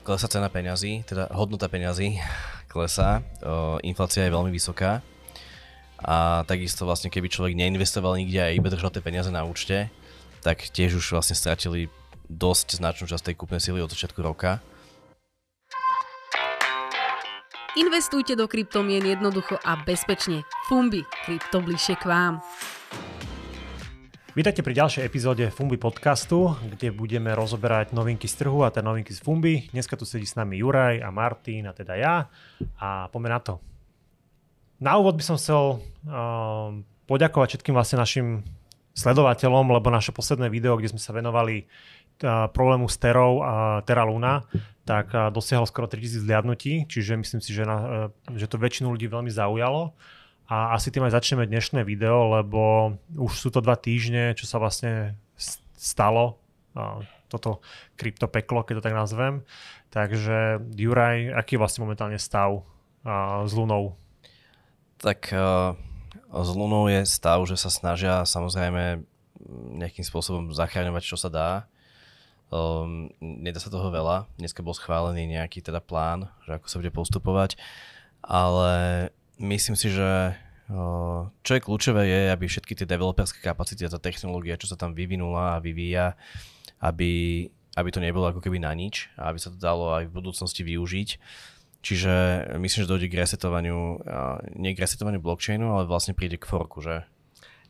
klesá cena peňazí, teda hodnota peňazí klesá, inflácia je veľmi vysoká a takisto vlastne keby človek neinvestoval nikde a iba držal tie peniaze na účte, tak tiež už vlastne stratili dosť značnú časť tej kúpnej sily od začiatku roka. Investujte do kryptomien jednoducho a bezpečne. Fumbi, krypto bližšie k vám. Vítajte pri ďalšej epizóde Fumbi podcastu, kde budeme rozoberať novinky z trhu a teda novinky z Fumbi. Dneska tu sedí s nami Juraj a Martin a teda ja a poďme na to. Na úvod by som chcel uh, poďakovať všetkým vlastne našim sledovateľom, lebo naše posledné video, kde sme sa venovali problému s Terou a Terra Luna, tak dosiahol skoro 3000 zliadnutí, čiže myslím si, že, na, e, že to väčšinu ľudí veľmi zaujalo. A asi tým aj začneme dnešné video, lebo už sú to dva týždne, čo sa vlastne stalo, toto kryptopeklo, keď to tak nazvem. Takže Juraj, aký je vlastne momentálne stav s Lunou? Tak uh, s Lunou je stav, že sa snažia samozrejme nejakým spôsobom zachráňovať, čo sa dá Um, nedá sa toho veľa. Dneska bol schválený nejaký teda plán, že ako sa bude postupovať, ale myslím si, že čo je kľúčové je, aby všetky tie developerské kapacity a tá technológia, čo sa tam vyvinula a vyvíja, aby, aby to nebolo ako keby na nič a aby sa to dalo aj v budúcnosti využiť. Čiže myslím, že dojde k resetovaniu, nie k resetovaniu blockchainu, ale vlastne príde k forku, že?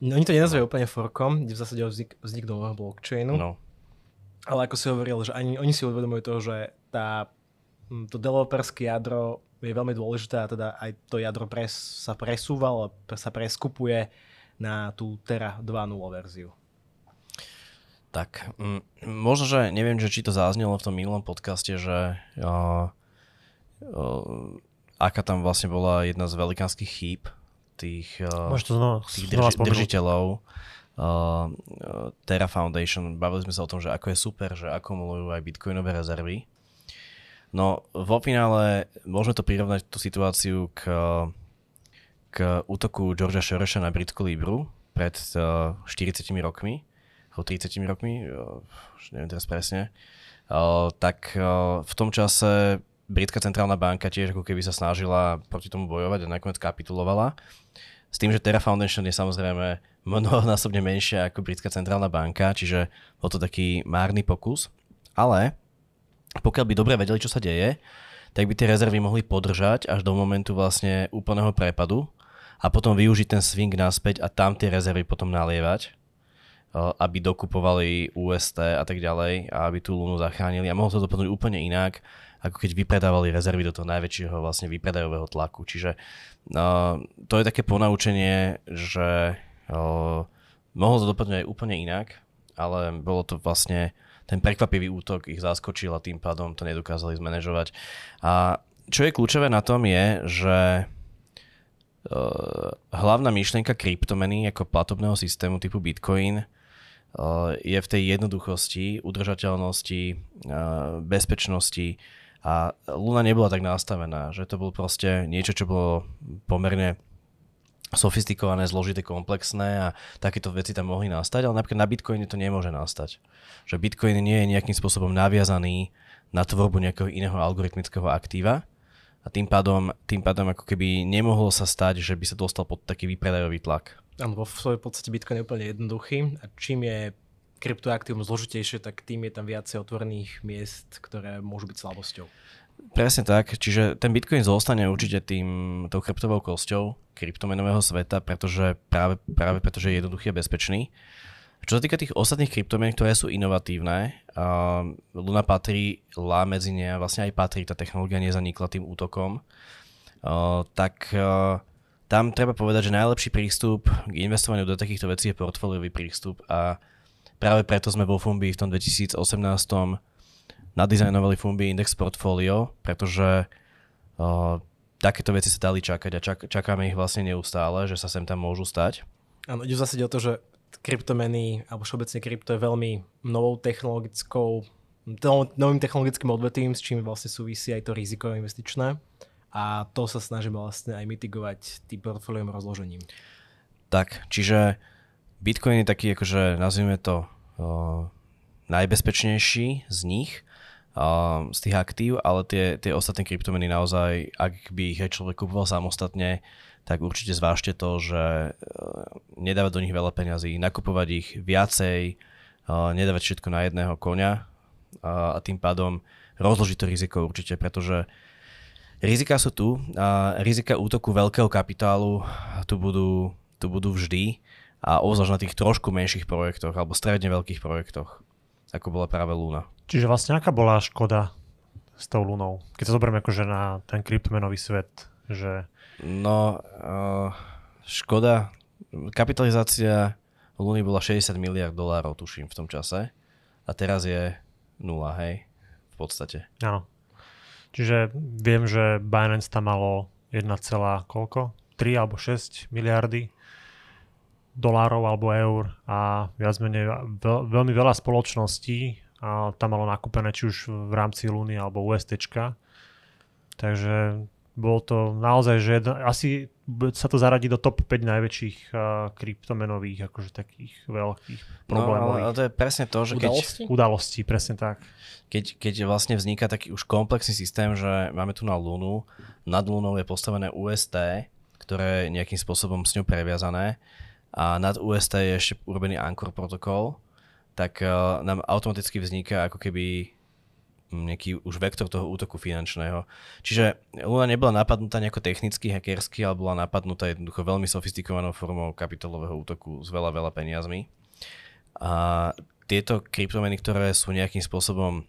No, oni to nenazvajú úplne forkom, kde v zásade vznik, vznik nového blockchainu. No ale ako si hovoril, že ani oni si uvedomujú to, že tá, to developerské jadro je veľmi dôležité a teda aj to jadro pres, sa presúva, ale sa preskupuje na tú Terra 2.0 verziu. Tak, m- možno, že neviem, že či to zaznelo v tom minulom podcaste, že uh, uh, aká tam vlastne bola jedna z velikánskych chýb tých, uh, to znova, tých drži- držiteľov uh, Terra Foundation, bavili sme sa o tom, že ako je super, že akumulujú aj bitcoinové rezervy. No vo finále môžeme to prirovnať tú situáciu k, k útoku Georgia Soreša na britskú Libru pred uh, 40 rokmi, alebo 30 rokmi, uh, už neviem teraz presne, uh, tak v tom čase britská centrálna banka tiež ako keby sa snažila proti tomu bojovať a nakoniec kapitulovala. S tým, že Terra Foundation je samozrejme mnohonásobne menšia ako britská centrálna banka, čiže bol to taký márny pokus. Ale pokiaľ by dobre vedeli, čo sa deje, tak by tie rezervy mohli podržať až do momentu vlastne úplného prepadu a potom využiť ten swing naspäť a tam tie rezervy potom nalievať, aby dokupovali UST a tak ďalej a aby tú Lunu zachránili a mohlo to dopadnúť úplne inak, ako keď vypredávali rezervy do toho najväčšieho vlastne vypredajového tlaku. Čiže no, to je také ponaučenie, že mohlo to dopadnúť aj úplne inak, ale bolo to vlastne ten prekvapivý útok ich zaskočil a tým pádom to nedokázali zmanéžovať. A čo je kľúčové na tom je, že uh, hlavná myšlienka kryptomeny ako platobného systému typu Bitcoin uh, je v tej jednoduchosti, udržateľnosti, uh, bezpečnosti a Luna nebola tak nastavená, že to bolo proste niečo, čo bolo pomerne sofistikované, zložité, komplexné a takéto veci tam mohli nastať, ale napríklad na Bitcoine to nemôže nastať. Že Bitcoin nie je nejakým spôsobom naviazaný na tvorbu nejakého iného algoritmického aktíva a tým pádom, tým pádom ako keby nemohlo sa stať, že by sa dostal pod taký výpredajový tlak. Áno, vo svojej podstate Bitcoin je úplne jednoduchý a čím je kryptoaktívum zložitejšie, tak tým je tam viacej otvorených miest, ktoré môžu byť slabosťou. Presne tak, čiže ten Bitcoin zostane určite tým, tou chrbtovou kosťou kryptomenového sveta, pretože práve, práve preto, že je jednoduchý a bezpečný. Čo sa týka tých ostatných kryptomien, ktoré sú inovatívne, uh, Luna patrí, lá medzi ne, vlastne aj patrí, tá technológia nezanikla tým útokom, uh, tak uh, tam treba povedať, že najlepší prístup k investovaniu do takýchto vecí je portfóliový prístup a práve preto sme vo Fumbi v tom 2018 nadizajnovali Fumbi Index Portfolio, pretože uh, takéto veci sa dali čakať a čak, čakáme ich vlastne neustále, že sa sem tam môžu stať. Áno, ide zase o to, že kryptomeny alebo všeobecne krypto je veľmi novou technologickou novým technologickým odvetvím, s čím vlastne súvisí aj to riziko investičné a to sa snažíme vlastne aj mitigovať tým portfóliom rozložením. Tak, čiže Bitcoin je taký, akože nazvime to, o, najbezpečnejší z nich z tých aktív, ale tie, tie ostatné kryptomeny naozaj, ak by ich aj človek kupoval samostatne, tak určite zvážte to, že uh, nedávať do nich veľa peňazí, nakupovať ich viacej, uh, nedávať všetko na jedného koňa a tým pádom rozložiť to riziko určite, pretože rizika sú tu a rizika útoku veľkého kapitálu tu budú, tu budú vždy a obzvlášť na tých trošku menších projektoch alebo stredne veľkých projektoch, ako bola práve Luna. Čiže vlastne aká bola škoda s tou Lunou? Keď to zoberiem akože na ten kryptomenový svet, že... No, uh, škoda, kapitalizácia Luny bola 60 miliard dolárov, tuším, v tom čase. A teraz je nula, hej, v podstate. Áno. Čiže viem, že Binance tam malo 1, koľko? 3 alebo 6 miliardy dolárov alebo eur a viac menej veľ, veľmi veľa spoločností a tam malo nakúpené či už v rámci Luny alebo UST. Takže bolo to naozaj, že jedna, asi sa to zaradí do top 5 najväčších uh, kryptomenových, akože takých veľkých problémov. No, ale to je presne to, že keď... Udalosti? Udalosti, presne tak. Keď, keď vlastne vzniká taký už komplexný systém, že máme tu na Lunu, nad Lunou je postavené UST, ktoré je nejakým spôsobom s ňou previazané a nad UST je ešte urobený Anchor protokol, tak uh, nám automaticky vzniká ako keby nejaký už vektor toho útoku finančného. Čiže Luna nebola napadnutá nejako technicky, hackersky, ale bola napadnutá jednoducho veľmi sofistikovanou formou kapitálového útoku s veľa, veľa peniazmi. A tieto kryptomeny, ktoré sú nejakým spôsobom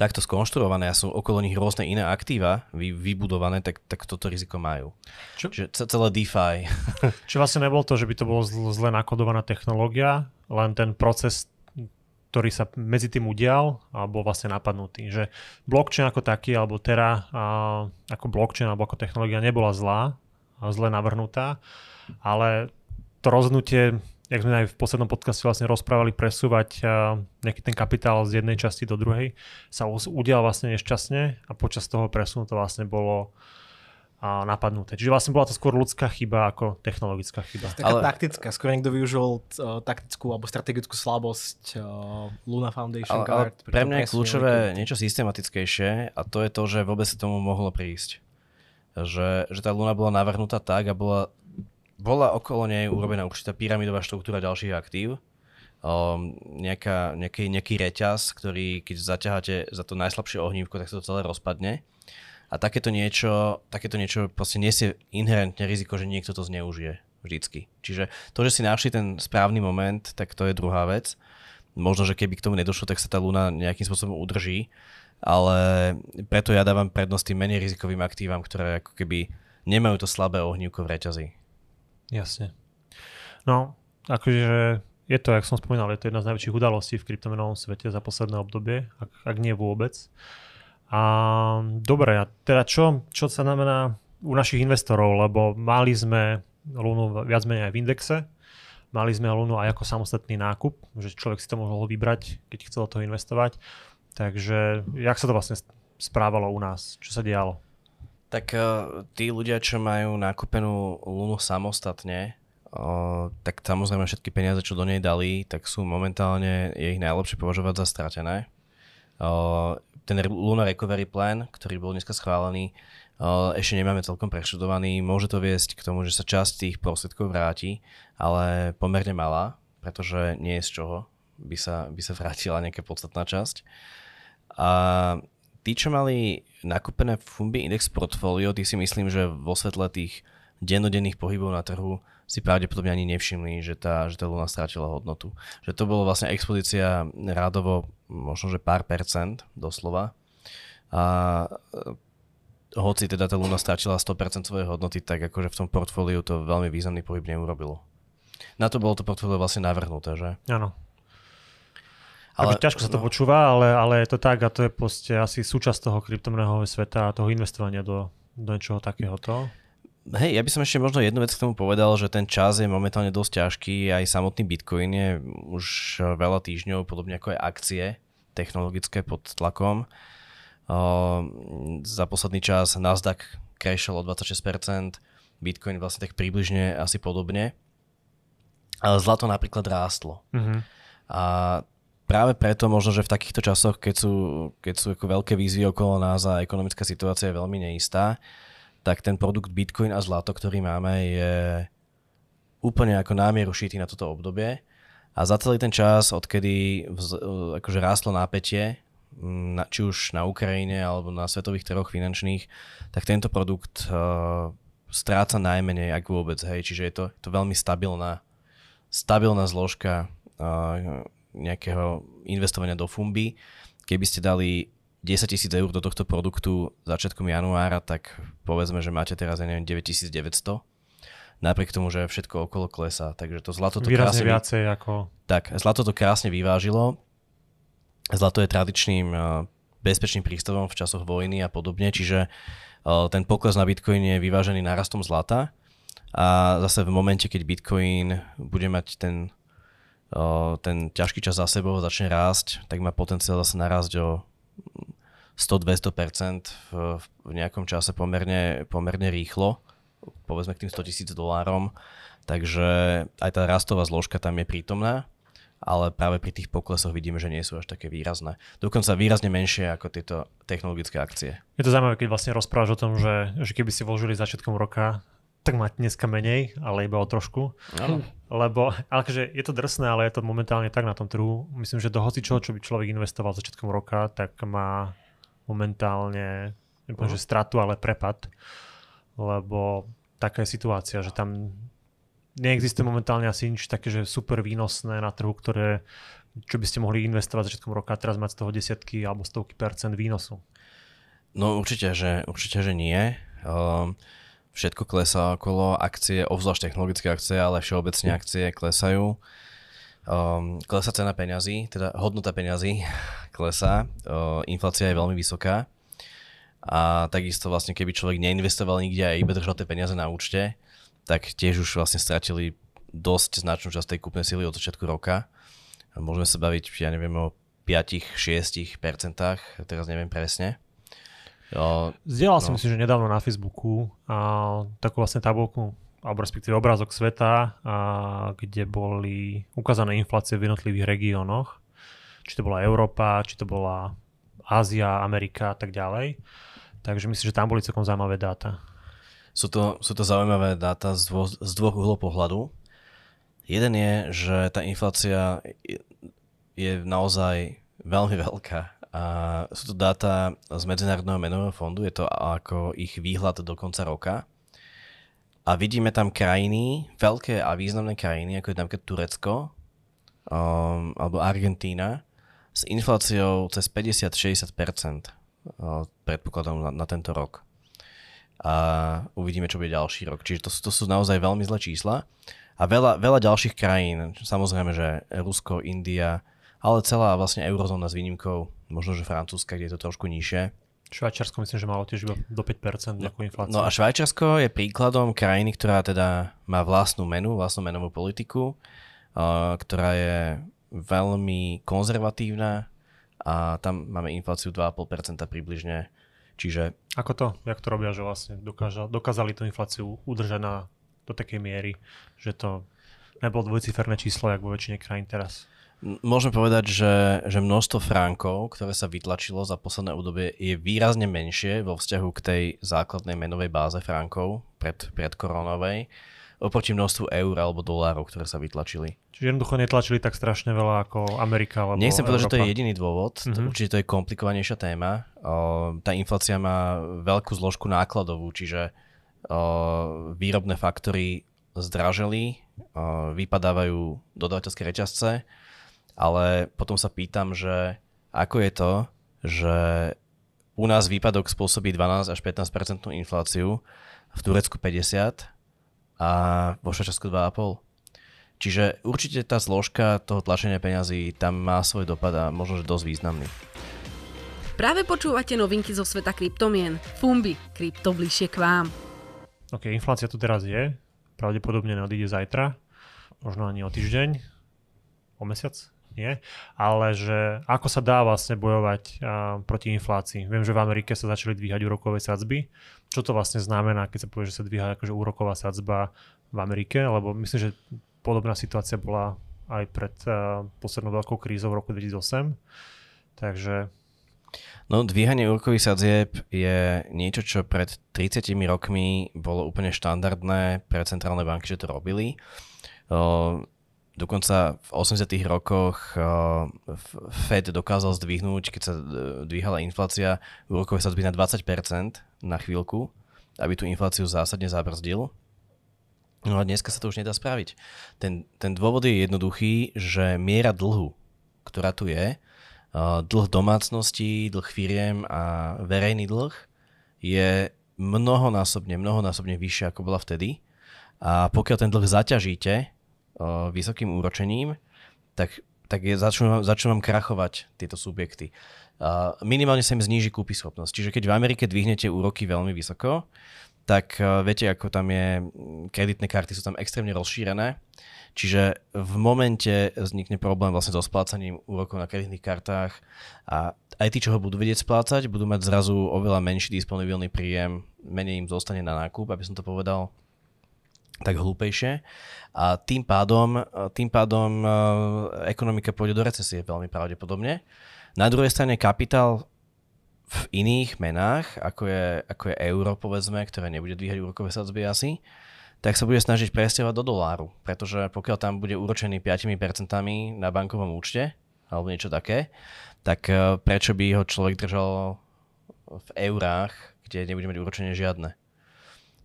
takto skonštruované a sú okolo nich rôzne iné aktíva vy, vybudované, tak, tak toto riziko majú. Čo? Čiže celé DeFi. Čiže vlastne nebolo to, že by to bolo zle nakodovaná technológia, len ten proces, ktorý sa medzi tým udial a bol vlastne napadnutý. Že blockchain ako taký, alebo Terra a, ako blockchain alebo ako technológia nebola zlá, a zle navrhnutá, ale to rozhodnutie jak sme aj v poslednom podcaste vlastne rozprávali, presúvať nejaký ten kapitál z jednej časti do druhej, sa udial vlastne nešťastne a počas toho presunu to vlastne bolo a napadnuté. Čiže vlastne bola to skôr ľudská chyba ako technologická chyba. Taká Ale... taktická, skôr niekto využil uh, taktickú alebo strategickú slabosť uh, Luna Foundation ale, card. Ale pre mňa je kľúčové niečo systematickejšie a to je to, že vôbec sa tomu mohlo prísť. Že, že tá Luna bola navrhnutá tak a bola bola okolo nej urobená určitá pyramidová štruktúra ďalších aktív, um, nejaká, nejaký, nejaký reťaz, ktorý keď zaťaháte za to najslabšie ohnívko, tak sa to celé rozpadne. A takéto niečo, takéto niečo proste nesie inherentne riziko, že niekto to zneužije vždycky. Čiže to, že si našli ten správny moment, tak to je druhá vec. Možno, že keby k tomu nedošlo, tak sa tá luna nejakým spôsobom udrží, ale preto ja dávam prednosť tým menej rizikovým aktívam, ktoré ako keby nemajú to slabé ohnívko v reťazi. Jasne. No, akože je to, jak som spomínal, je to jedna z najväčších udalostí v kryptomenovom svete za posledné obdobie, ak, ak nie vôbec. A dobre, a teda čo, čo sa znamená u našich investorov, lebo mali sme Lunu viac menej aj v indexe, mali sme Lunu aj ako samostatný nákup, že človek si to mohol vybrať, keď chcel to investovať. Takže jak sa to vlastne správalo u nás? Čo sa dialo? Tak uh, tí ľudia, čo majú nakúpenú Lunu samostatne, uh, tak samozrejme všetky peniaze, čo do nej dali, tak sú momentálne, je ich najlepšie považovať za stratené. Uh, ten Luna Recovery Plan, ktorý bol dneska schválený, ešte nemáme celkom preštudovaný. Môže to viesť k tomu, že sa časť tých prostriedkov vráti, ale pomerne malá, pretože nie je z čoho by sa, by sa vrátila nejaká podstatná časť. A tí, čo mali nakúpené Fumbi Index portfólio, tí si myslím, že vo svetle tých dennodenných pohybov na trhu si pravdepodobne ani nevšimli, že tá, že tá Luna strátila hodnotu. Že to bolo vlastne expozícia rádovo možno, že pár percent doslova. A e, hoci teda tá Luna strátila 100% svojej hodnoty, tak akože v tom portfóliu to veľmi významný pohyb neurobilo. Na to bolo to portfólio vlastne navrhnuté, že? Áno. Ale, Ako ťažko sa to no. počúva, ale, ale je to tak a to je proste asi súčasť toho kryptomenového sveta a toho investovania do, do niečoho takéhoto. Hej, ja by som ešte možno jednu vec k tomu povedal, že ten čas je momentálne dosť ťažký, aj samotný Bitcoin je už veľa týždňov, podobne ako aj akcie technologické pod tlakom. Uh, za posledný čas Nasdaq crashol o 26%, Bitcoin vlastne tak približne asi podobne. Ale zlato napríklad rástlo. Uh-huh. A práve preto možno, že v takýchto časoch, keď sú, keď sú ako veľké výzvy okolo nás a ekonomická situácia je veľmi neistá, tak ten produkt Bitcoin a zlato, ktorý máme, je úplne ako námieru šitý na toto obdobie. A za celý ten čas, odkedy vz, akože rástlo nápetie, na, či už na Ukrajine alebo na svetových trhoch finančných, tak tento produkt uh, stráca najmenej, ak vôbec. Hej. Čiže je to, to veľmi stabilná, stabilná zložka uh, nejakého investovania do fumby. Keby ste dali 10 tisíc eur do tohto produktu začiatkom januára, tak povedzme, že máte teraz, ja neviem, 9900 napriek tomu, že všetko okolo klesá. Takže to zlato to Výrazne krásne... viacej ako... Tak, zlato to krásne vyvážilo. Zlato je tradičným bezpečným prístavom v časoch vojny a podobne, čiže ten pokles na Bitcoin je vyvážený narastom zlata a zase v momente, keď Bitcoin bude mať ten, ten ťažký čas za sebou, začne rásť, tak má potenciál zase narásť o 100-200% v, nejakom čase pomerne, pomerne rýchlo povedzme k tým 100 tisíc dolárom, takže aj tá rastová zložka tam je prítomná, ale práve pri tých poklesoch vidíme, že nie sú až také výrazné. Dokonca výrazne menšie ako tieto technologické akcie. Je to zaujímavé, keď vlastne rozprávaš o tom, že, že keby si vložili začiatkom roka, tak mať dneska menej, ale iba o trošku. Ano. Lebo, ale že je to drsné, ale je to momentálne tak na tom trhu. Myslím, že do čoho, čo by človek investoval začiatkom roka, tak má momentálne, uh-huh. že stratu, ale prepad lebo taká je situácia, že tam neexistuje momentálne asi nič také, že super výnosné na trhu, ktoré, čo by ste mohli investovať začiatkom roka teraz mať z toho desiatky alebo stovky percent výnosu. No určite, že, určite, že nie. Um, všetko klesá okolo akcie, obzvlášť technologické akcie, ale všeobecne akcie klesajú. Um, klesá cena peňazí, teda hodnota peňazí klesá, uh, inflácia je veľmi vysoká a takisto vlastne keby človek neinvestoval nikde a iba držal tie peniaze na účte, tak tiež už vlastne stratili dosť značnú časť tej kúpnej sily od začiatku roka. Môžeme sa baviť, ja neviem, o 5-6%, teraz neviem presne. Jo, Zdieľal no. som si, že nedávno na Facebooku a, takú vlastne tabulku, alebo respektíve obrázok sveta, a, kde boli ukázané inflácie v jednotlivých regiónoch. Či to bola Európa, či to bola Ázia, Amerika a tak ďalej. Takže myslím, že tam boli celkom zaujímavé dáta. Sú to, sú to zaujímavé dáta z, dvo, z dvoch uhlov pohľadu. Jeden je, že tá inflácia je naozaj veľmi veľká. A sú to dáta z Medzinárodného menového fondu, je to ako ich výhľad do konca roka. A vidíme tam krajiny, veľké a významné krajiny, ako je napríklad Turecko um, alebo Argentína, s infláciou cez 50-60% predpokladom na, na tento rok. A uvidíme, čo bude ďalší rok. Čiže to, to sú naozaj veľmi zlé čísla. A veľa, veľa ďalších krajín, samozrejme, že Rusko, India, ale celá vlastne eurozóna s výnimkou, možno, že Francúzska, kde je to trošku nižšie. Švajčiarsko myslím, že malo tiež iba do 5% no, infláciu. No a Švajčiarsko je príkladom krajiny, ktorá teda má vlastnú menu, vlastnú menovú politiku, uh, ktorá je veľmi konzervatívna, a tam máme infláciu 2,5% približne. Čiže... Ako to? Jak to robia, že vlastne dokáža, dokázali tú infláciu udržať na, do takej miery, že to nebolo dvojciferné číslo, jak vo väčšine krajín teraz? Môžeme povedať, že, že množstvo frankov, ktoré sa vytlačilo za posledné obdobie, je výrazne menšie vo vzťahu k tej základnej menovej báze frankov pred, pred koronovej oproti množstvu eur alebo dolárov, ktoré sa vytlačili. Čiže jednoducho netlačili tak strašne veľa ako Amerika alebo Nechcem povedať, že to je jediný dôvod, mm-hmm. určite to je komplikovanejšia téma. O, tá inflácia má veľkú zložku nákladovú, čiže o, výrobné faktory zdraželi, o, vypadávajú dodavateľské reťazce, ale potom sa pýtam, že ako je to, že u nás výpadok spôsobí 12 až 15% infláciu, v Turecku 50 a vo Švajčiarsku 2,5. Čiže určite tá zložka toho tlačenia peňazí tam má svoj dopad a možno, že dosť významný. Práve počúvate novinky zo sveta kryptomien. Fumbi, krypto bližšie k vám. OK, inflácia tu teraz je. Pravdepodobne neodíde zajtra. Možno ani o týždeň. O mesiac? Nie. Ale že ako sa dá vlastne bojovať a, proti inflácii. Viem, že v Amerike sa začali dvíhať úrokové sadzby. Čo to vlastne znamená, keď sa povie, že sa dvíha akože úroková sadzba v Amerike? Lebo myslím, že podobná situácia bola aj pred uh, poslednou veľkou krízou v roku 2008. Takže... No, dvíhanie úrokových sadzieb je niečo, čo pred 30 rokmi bolo úplne štandardné pre centrálne banky, že to robili. Dokonca v 80. rokoch uh, Fed dokázal zdvihnúť, keď sa dvíhala inflácia, úrokové sadzby na 20% na chvíľku, aby tú infláciu zásadne zabrzdil. No a dneska sa to už nedá spraviť. Ten, ten dôvod je jednoduchý, že miera dlhu, ktorá tu je, uh, dlh domácností, dlh firiem a verejný dlh je mnohonásobne, mnohonásobne vyššie ako bola vtedy. A pokiaľ ten dlh zaťažíte, vysokým úročením, tak, tak je, začnú, začnú vám krachovať tieto subjekty. Uh, minimálne sa im zníži kúpy schopnosť. Čiže keď v Amerike dvihnete úroky veľmi vysoko, tak uh, viete, ako tam je, kreditné karty sú tam extrémne rozšírené, čiže v momente vznikne problém vlastne so splácaním úrokov na kreditných kartách a aj tí, čo ho budú vedieť splácať, budú mať zrazu oveľa menší disponibilný príjem, menej im zostane na nákup, aby som to povedal tak hlúpejšie. A tým pádom, tým pádom uh, ekonomika pôjde do recesie veľmi pravdepodobne. Na druhej strane kapitál v iných menách, ako je, ako je euro, povedzme, ktoré nebude dvíhať úrokové sadzby asi, tak sa bude snažiť presťahovať do doláru. Pretože pokiaľ tam bude úročený 5% na bankovom účte, alebo niečo také, tak prečo by ho človek držal v eurách, kde nebude mať úročenie žiadne.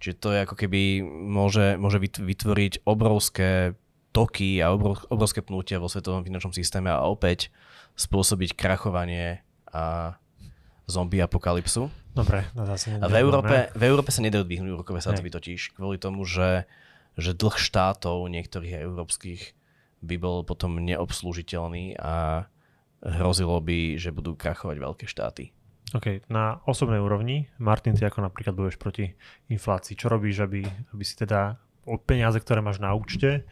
Čiže to je ako keby môže, môže vytvoriť obrovské toky a obrovské pnutia vo svetovom finančnom systéme a opäť spôsobiť krachovanie a zombie apokalypsu. Dobre, no zase A v Európe, v Európe sa nedajú dvihnúť úrokové sadzby totiž, kvôli tomu, že, že dlh štátov niektorých európskych by bol potom neobslúžiteľný a hrozilo by, že budú krachovať veľké štáty. OK, na osobnej úrovni, Martin, ty ako napríklad budeš proti inflácii, čo robíš, aby, aby si teda od peniaze, ktoré máš na účte,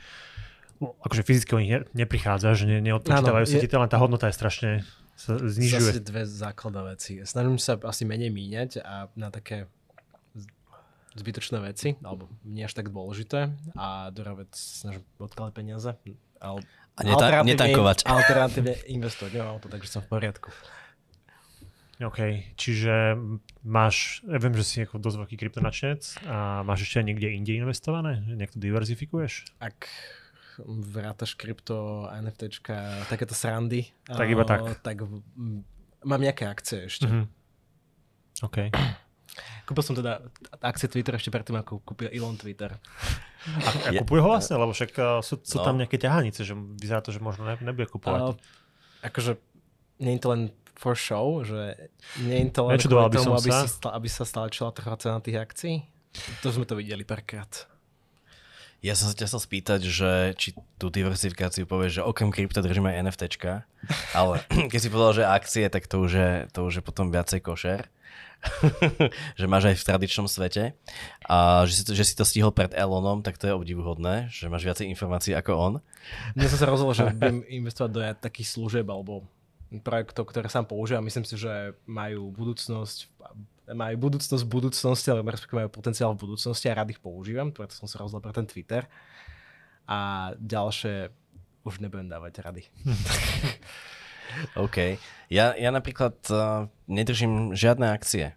akože fyzicky o nich ne, neprichádzaš, ne, neodpočítavajú sa ti len tá hodnota je strašne sa znižuje. Zase dve základné veci. Snažím sa asi menej míňať a na také zbytočné veci, alebo nie až tak dôležité a druhá vec snažím odkladať peniaze. Ale a neta- netankovať. Alternatívne investovať, nemám to, takže som v poriadku. OK, čiže máš, ja viem, že si ako dosť veľký kryptonačnec a máš ešte niekde inde investované? Nejak to diverzifikuješ? Ak vrátaš krypto, NFTčka, takéto srandy, tak iba tak. tak mám nejaké akcie ešte. Mm-hmm. OK. Kúpil som teda akcie Twitter ešte predtým, ako kúpil Elon Twitter. A, a kúpuje ho vlastne? Lebo však sú, sú no. tam nejaké ťahanice, že vyzerá to, že možno ne, nebude kúpovať. Uh, akože nie je to len for show, že nie je to len kvôli tomu, aby, sa. Si aby sa stlačila trocha cena tých akcií? To sme to videli párkrát. Ja som sa ťa chcel spýtať, že či tú diversifikáciu povieš, že okrem krypta držím aj NFTčka, ale keď si povedal, že akcie, tak to už je, to už je potom viacej košer. že máš aj v tradičnom svete. A že si, to, že si to stihol pred Elonom, tak to je obdivuhodné, že máš viacej informácií ako on. Ja som sa rozhodol, že budem investovať do takých služieb alebo projektov, ktoré sám používam. Myslím si, že majú budúcnosť majú budúcnosť v budúcnosti, alebo respektíve majú potenciál v budúcnosti a rád ich používam, preto som sa rozhodol pre ten Twitter. A ďalšie už nebudem dávať rady. OK. Ja, ja napríklad uh, nedržím žiadne akcie.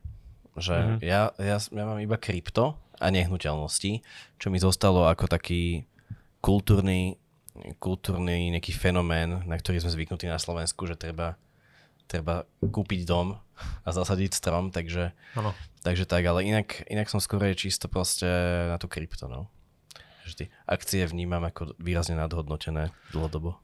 Že mm-hmm. ja, ja, ja mám iba krypto a nehnuteľnosti, čo mi zostalo ako taký kultúrny kultúrny nejaký fenomén, na ktorý sme zvyknutí na Slovensku, že treba, treba kúpiť dom a zasadiť strom, takže, ano. takže tak, ale inak, inak som skôr čisto proste na tú krypto, no. Vždy. Akcie vnímam ako výrazne nadhodnotené dlhodobo.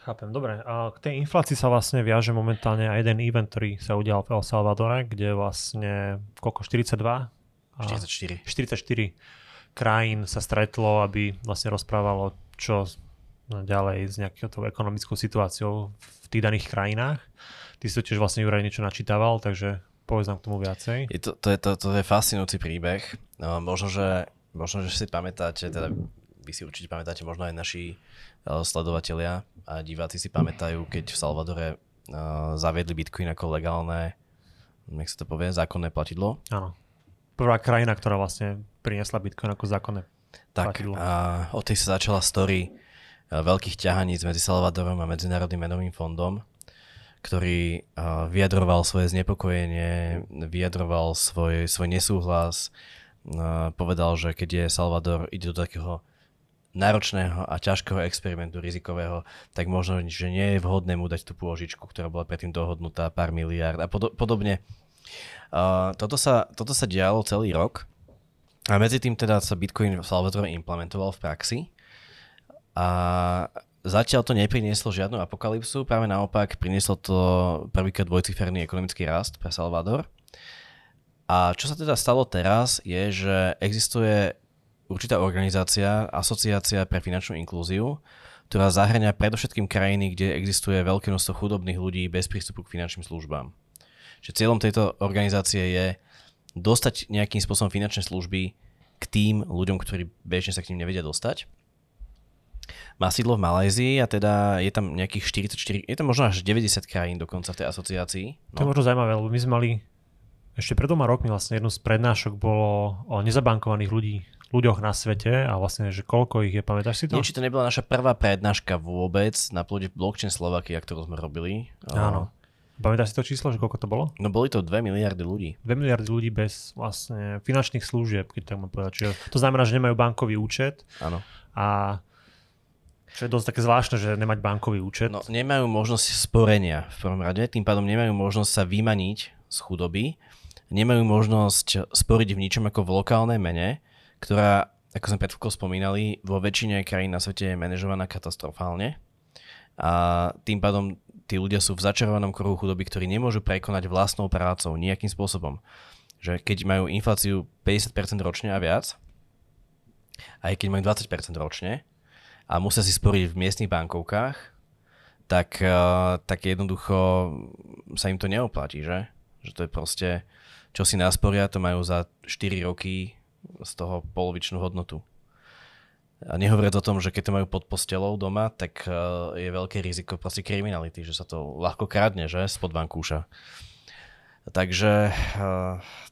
Chápem, dobre. A k tej inflácii sa vlastne viaže momentálne aj jeden event, ktorý sa udial v El Salvadore, kde vlastne koľko, 42? 44. 44 krajín sa stretlo, aby vlastne rozprávalo, čo ďalej s nejakou ekonomickou situáciou v tých daných krajinách. Ty si to tiež vlastne Juraj niečo načítával, takže povedz nám k tomu viacej. Je to, to, je, to, to je fascinujúci príbeh. No, možno, že, možno, že si pamätáte, teda vy si určite pamätáte, možno aj naši uh, sledovatelia a diváci si pamätajú, keď v Salvadore uh, zaviedli Bitcoin ako legálne, nech sa to povie, zákonné platidlo. Áno prvá krajina, ktorá vlastne priniesla Bitcoin ako zákonné Tak platidlo. a od tej sa začala story veľkých ťahaníc medzi Salvadorom a Medzinárodným menovým fondom, ktorý vyjadroval svoje znepokojenie, vyjadroval svoj, svoj nesúhlas, povedal, že keď je Salvador ide do takého náročného a ťažkého experimentu rizikového, tak možno, že nie je vhodné mu dať tú pôžičku, ktorá bola predtým dohodnutá pár miliárd a pod- podobne. Uh, toto, sa, toto sa dialo celý rok a medzi tým teda sa Bitcoin v Salvadore implementoval v praxi a zatiaľ to neprinieslo žiadnu apokalypsu, práve naopak prinieslo to prvýkrát dvojciferný ekonomický rast pre Salvador. A čo sa teda stalo teraz je, že existuje určitá organizácia, asociácia pre finančnú inklúziu, ktorá zahrania predovšetkým krajiny, kde existuje veľké množstvo chudobných ľudí bez prístupu k finančným službám. Čiže cieľom tejto organizácie je dostať nejakým spôsobom finančné služby k tým ľuďom, ktorí bežne sa k ním nevedia dostať. Má sídlo v Malajzii a teda je tam nejakých 44, je tam možno až 90 krajín dokonca v tej asociácii. No. To je možno zaujímavé, lebo my sme mali ešte pred dvoma rokmi vlastne jednu z prednášok bolo o nezabankovaných ľudí ľuďoch na svete a vlastne, že koľko ich je, pamätáš si to? Nie, či to nebola naša prvá prednáška vôbec na plode blockchain Slovakia, ktorú sme robili. Áno. Pamätáš si to číslo, že koľko to bolo? No boli to 2 miliardy ľudí. 2 miliardy ľudí bez vlastne finančných služieb, keď tak mám povedať. Čiže to znamená, že nemajú bankový účet. Áno. A čo je dosť také zvláštne, že nemať bankový účet. No, nemajú možnosť sporenia v prvom rade, tým pádom nemajú možnosť sa vymaniť z chudoby, nemajú možnosť sporiť v ničom ako v lokálnej mene, ktorá, ako sme pred spomínali, vo väčšine krajín na svete je manažovaná katastrofálne. A tým pádom tí ľudia sú v začarovanom kruhu chudoby, ktorí nemôžu prekonať vlastnou prácou nejakým spôsobom. Že keď majú infláciu 50% ročne a viac, aj keď majú 20% ročne a musia si sporiť v miestnych bankovkách, tak, tak jednoducho sa im to neoplatí, že? Že to je proste, čo si nasporia, to majú za 4 roky z toho polovičnú hodnotu. A nehovoriac o tom, že keď to majú pod postelou doma, tak e, je veľké riziko proste kriminality, že sa to ľahko kradne, že, spod vankúša. Takže e,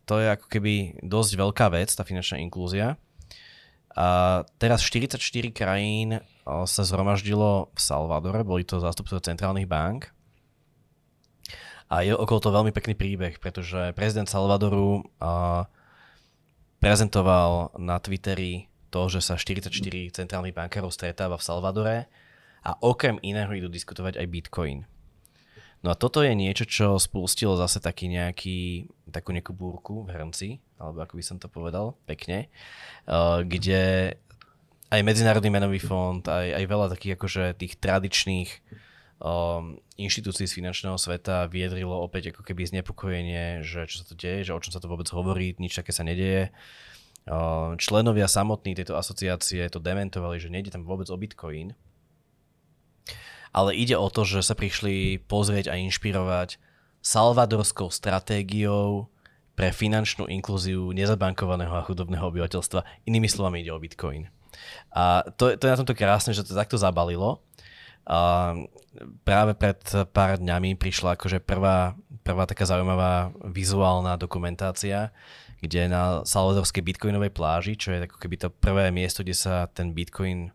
to je ako keby dosť veľká vec, tá finančná inklúzia. A teraz 44 krajín e, sa zhromaždilo v Salvadore, boli to zástupcovia centrálnych bank. A je okolo toho veľmi pekný príbeh, pretože prezident Salvadoru prezentoval na Twitteri to, že sa 44 centrálnych bankárov stretáva v Salvadore a okrem iného idú diskutovať aj Bitcoin. No a toto je niečo, čo spustilo zase taký nejaký, takú nejakú búrku v hrnci, alebo ako by som to povedal, pekne, uh, kde aj Medzinárodný menový fond, aj, aj veľa takých akože tých tradičných um, inštitúcií z finančného sveta viedrilo opäť ako keby znepokojenie, že čo sa to deje, že o čom sa to vôbec hovorí, nič také sa nedeje. Um, členovia samotní tejto asociácie to dementovali, že nejde tam vôbec o Bitcoin, ale ide o to, že sa prišli pozrieť a inšpirovať salvadorskou stratégiou pre finančnú inklúziu nezabankovaného a chudobného obyvateľstva. Inými slovami ide o Bitcoin. A to, to je na tomto krásne, že to takto zabalilo a práve pred pár dňami prišla akože prvá, prvá taká zaujímavá vizuálna dokumentácia, kde na salvadorskej bitcoinovej pláži, čo je ako keby to prvé miesto, kde sa ten bitcoin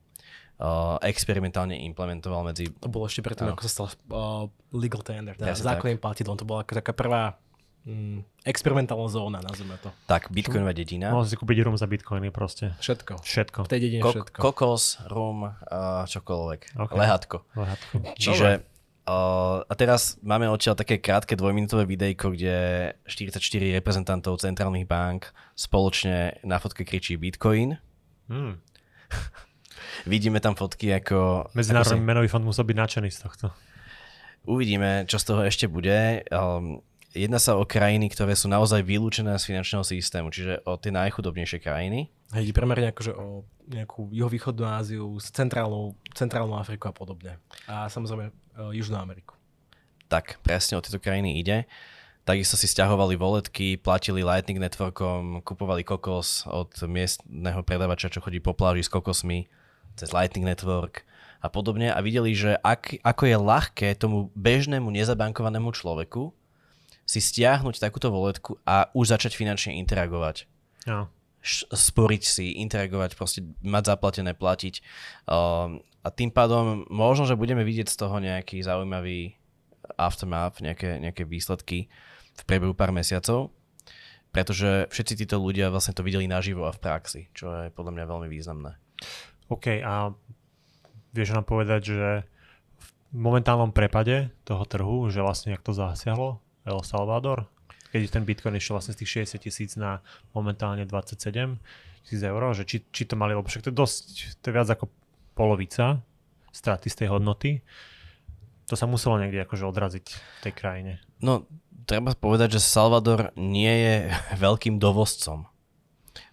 uh, experimentálne implementoval medzi... To bolo ešte predtým, ako sa stal uh, legal tender, teda zákonným platidlom. To bola taká prvá mm, experimentálna zóna, nazvime to. Tak, bitcoinová dedina. Mohol si kúpiť rum za bitcoiny proste. Všetko. Všetko. V tej dedine Ko- všetko. Kokos, rum, uh, čokoľvek. Okay. Lehatko. Lehatko. Čiže uh, a teraz máme odtiaľ také krátke dvojminútové videjko, kde 44 reprezentantov centrálnych bank spoločne na fotke kričí Bitcoin. Hmm. Vidíme tam fotky ako... Medzinárodný ako sa... menový fond musel byť nadšený z tohto. Uvidíme, čo z toho ešte bude. Um, Jedná sa o krajiny, ktoré sú naozaj vylúčené z finančného systému, čiže o tie najchudobnejšie krajiny. Hej, premerne akože o nejakú juhovýchodnú Áziu, centrálnu, centrálnu Afriku a podobne. A samozrejme Južnú Ameriku. Tak, presne o tieto krajiny ide. Takisto si stiahovali voletky, platili Lightning Networkom, kupovali kokos od miestneho predavača, čo chodí po pláži s kokosmi cez Lightning Network a podobne a videli, že ak, ako je ľahké tomu bežnému nezabankovanému človeku si stiahnuť takúto voletku a už začať finančne interagovať. No. Sporiť si, interagovať, proste mať zaplatené, platiť. Um, a tým pádom možno, že budeme vidieť z toho nejaký zaujímavý aftermath, nejaké, nejaké výsledky v priebehu pár mesiacov, pretože všetci títo ľudia vlastne to videli naživo a v praxi, čo je podľa mňa veľmi významné. OK, a vieš nám povedať, že v momentálnom prepade toho trhu, že vlastne jak to zasiahlo El Salvador, keď ten Bitcoin išiel vlastne z tých 60 tisíc na momentálne 27 tisíc eur, že či, či to mali, lebo však to je dosť, to je viac ako polovica straty z tej hodnoty. To sa muselo niekde akože odraziť v tej krajine. No, treba povedať, že Salvador nie je veľkým dovozcom.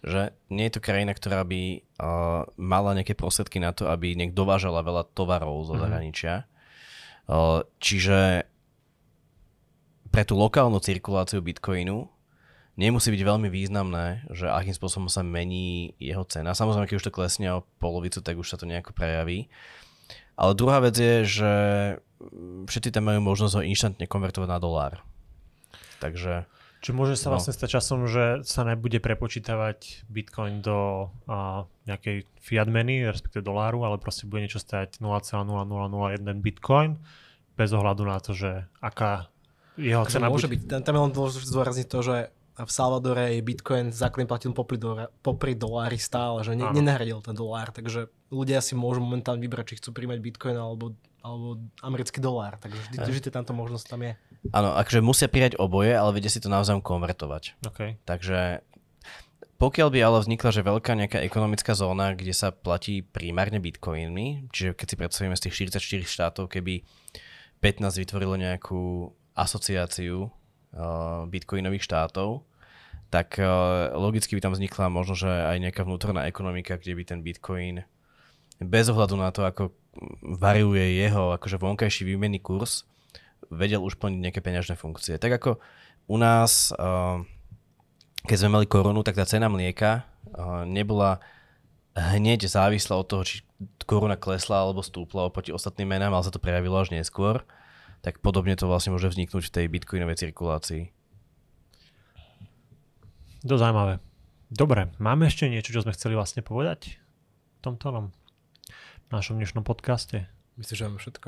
Že nie je to krajina, ktorá by uh, mala nejaké prostriedky na to, aby niekto dovážala veľa tovarov zo mhm. zahraničia. Mm-hmm. Uh, čiže pre tú lokálnu cirkuláciu Bitcoinu nemusí byť veľmi významné, že akým spôsobom sa mení jeho cena. Samozrejme, keď už to klesne o polovicu, tak už sa to nejako prejaví. Ale druhá vec je, že všetci tam majú možnosť ho inštantne konvertovať na dolár. Takže... Čiže môže sa no. vlastne stať časom, že sa nebude prepočítavať Bitcoin do a, nejakej fiat meny, respektíve doláru, ale proste bude niečo stať 0,0001 Bitcoin bez ohľadu na to, že aká jeho cena môže byť. Tam, tam je len dôležité zdôrazniť to, že v Salvadore je Bitcoin základný platil popri, dolári, popri dolári stále, že ne, nenahradil ten dolár, takže ľudia si môžu momentálne vybrať, či chcú príjmať Bitcoin alebo, alebo americký dolár, takže vždy, vždy táto možnosť tam je. Áno, akože musia prijať oboje, ale vedia si to naozaj konvertovať. Okay. Takže pokiaľ by ale vznikla, že veľká nejaká ekonomická zóna, kde sa platí primárne bitcoinmi, čiže keď si predstavíme z tých 44 štátov, keby 15 vytvorilo nejakú asociáciu uh, bitcoinových štátov, tak uh, logicky by tam vznikla možno, že aj nejaká vnútorná ekonomika, kde by ten bitcoin bez ohľadu na to, ako variuje jeho akože vonkajší výmenný kurz, vedel už plniť nejaké peňažné funkcie. Tak ako u nás, uh, keď sme mali korunu, tak tá cena mlieka uh, nebola hneď závislá od toho, či koruna klesla alebo stúpla oproti ostatným menám, ale sa to prejavilo až neskôr tak podobne to vlastne môže vzniknúť v tej bitcoinovej cirkulácii. To zaujímavé. Dobre, máme ešte niečo, čo sme chceli vlastne povedať v tomto v našom dnešnom podcaste? Myslím, že máme všetko.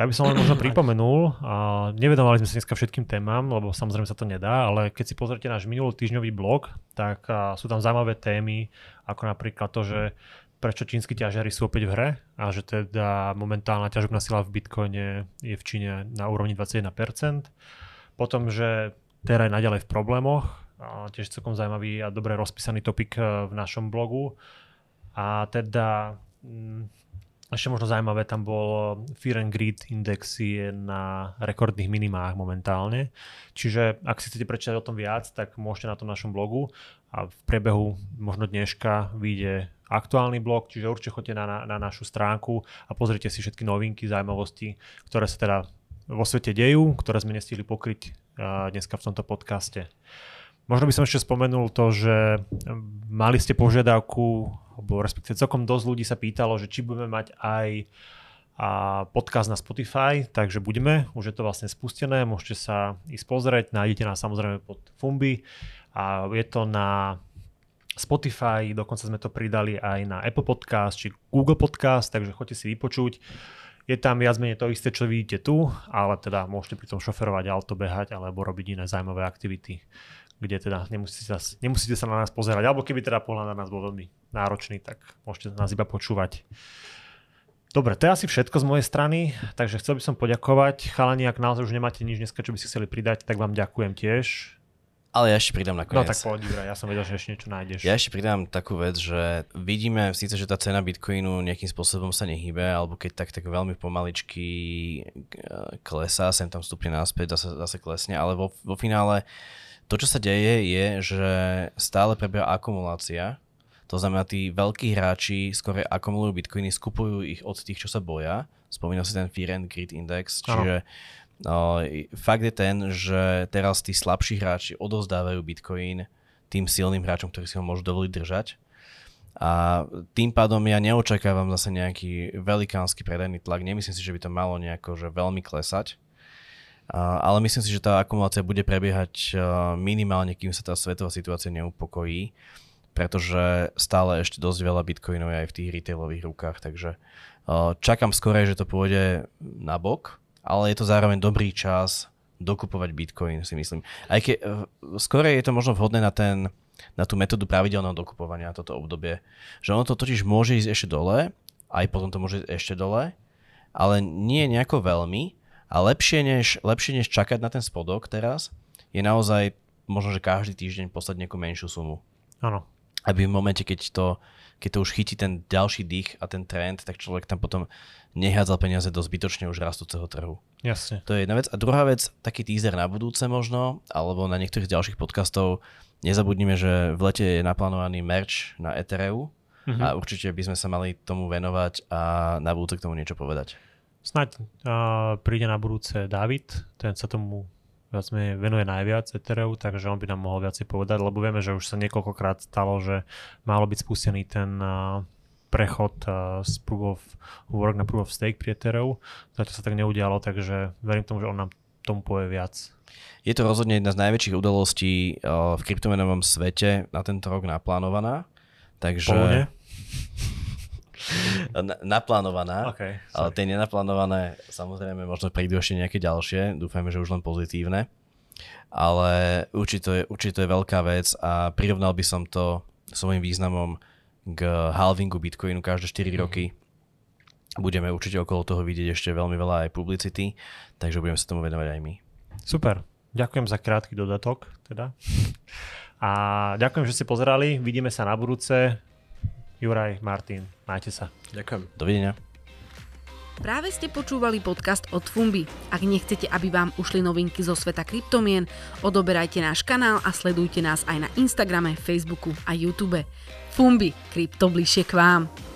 Ja by som len možno pripomenul, a nevedovali sme sa dneska všetkým témam, lebo samozrejme sa to nedá, ale keď si pozrite náš minulý týždňový blog, tak sú tam zaujímavé témy, ako napríklad to, že prečo čínsky ťažiari sú opäť v hre a že teda momentálna ťažobná sila v Bitcoine je v Číne na úrovni 21%. Potom, že Terra je naďalej v problémoch, tiež celkom zaujímavý a dobre rozpísaný topik e, v našom blogu. A teda mm, ešte možno zaujímavé, tam bol Fear and Greed index je na rekordných minimách momentálne. Čiže ak si chcete prečítať o tom viac, tak môžete na tom našom blogu a v priebehu možno dneška vyjde aktuálny blog, čiže určite choďte na, na, na našu stránku a pozrite si všetky novinky, zaujímavosti, ktoré sa teda vo svete dejú, ktoré sme nestihli pokryť uh, dneska v tomto podcaste. Možno by som ešte spomenul to, že mali ste požiadavku, alebo respektíve celkom dosť ľudí sa pýtalo, že či budeme mať aj a podcast na Spotify, takže budeme, už je to vlastne spustené, môžete sa ísť pozrieť, nájdete nás samozrejme pod Fumbi a je to na Spotify, dokonca sme to pridali aj na Apple Podcast či Google Podcast, takže choďte si vypočuť. Je tam viac menej to isté, čo vidíte tu, ale teda môžete pri tom šoferovať, auto behať alebo robiť iné zaujímavé aktivity, kde teda nemusíte sa, nemusíte sa na nás pozerať, alebo keby teda pohľad na nás bol veľmi náročný, tak môžete nás iba počúvať. Dobre, to je asi všetko z mojej strany, takže chcel by som poďakovať. Chalani, ak naozaj už nemáte nič dneska, čo by si chceli pridať, tak vám ďakujem tiež. Ale ja ešte pridám nakoniec. No tak poď, ja som vedel, že ešte niečo nájdeš. Ja ešte pridám takú vec, že vidíme síce, že tá cena Bitcoinu nejakým spôsobom sa nehybe, alebo keď tak, tak veľmi pomaličky e, klesá, sem tam stupne naspäť, zase, zase klesne, ale vo, vo finále to, čo sa deje, je, že stále prebieha akumulácia. To znamená, tí veľkí hráči skôr akumulujú bitcoiny, skupujú ich od tých, čo sa boja. Spomínal si ten Fear and Greed Index, čiže No, fakt je ten, že teraz tí slabší hráči odozdávajú Bitcoin tým silným hráčom, ktorí si ho môžu dovoliť držať. A tým pádom ja neočakávam zase nejaký velikánsky predajný tlak. Nemyslím si, že by to malo nejako že veľmi klesať. Ale myslím si, že tá akumulácia bude prebiehať minimálne, kým sa tá svetová situácia neupokojí pretože stále ešte dosť veľa bitcoinov je aj v tých retailových rukách, takže čakám skôr, že to pôjde na bok, ale je to zároveň dobrý čas dokupovať Bitcoin, si myslím. Aj keď skôr je to možno vhodné na ten na tú metódu pravidelného dokupovania toto obdobie. Že ono to totiž môže ísť ešte dole, aj potom to môže ísť ešte dole, ale nie nejako veľmi a lepšie než, lepšie než čakať na ten spodok teraz je naozaj možno, že každý týždeň poslať nejakú menšiu sumu. Áno. Aby v momente, keď to, keď to už chytí ten ďalší dých a ten trend, tak človek tam potom nehádzal peniaze do zbytočne už rastúceho trhu. Jasne. To je jedna vec. A druhá vec, taký teaser na budúce možno, alebo na niektorých ďalších podcastov, nezabudnime, že v lete je naplánovaný merch na Ethereu mm-hmm. a určite by sme sa mali tomu venovať a na budúce k tomu niečo povedať. Snaď uh, príde na budúce David, ten sa tomu viac venuje najviac Ethereum, takže on by nám mohol viacej povedať, lebo vieme, že už sa niekoľkokrát stalo, že malo byť spustený ten uh, prechod uh, z Proof of Work na Proof of Stake pri Ethereum. Zatiaľ sa tak neudialo, takže verím tomu, že on nám tomu povie viac. Je to rozhodne jedna z najväčších udalostí uh, v kryptomenovom svete na tento rok naplánovaná. Takže... Pohodne. Na, naplánovaná, okay, ale tie nenaplánované samozrejme možno prídu ešte nejaké ďalšie, dúfajme, že už len pozitívne. Ale určite, určite je veľká vec a prirovnal by som to svojim významom k halvingu Bitcoinu každé 4 mm. roky. Budeme určite okolo toho vidieť ešte veľmi veľa aj publicity, takže budeme sa tomu venovať aj my. Super, ďakujem za krátky dodatok. Teda. A ďakujem, že ste pozerali. Vidíme sa na budúce. Juraj, Martin, majte sa. Ďakujem. Dovidenia. Práve ste počúvali podcast od Fumbi. Ak nechcete, aby vám ušli novinky zo sveta kryptomien, odoberajte náš kanál a sledujte nás aj na Instagrame, Facebooku a YouTube. Fumbi, krypto bližšie k vám.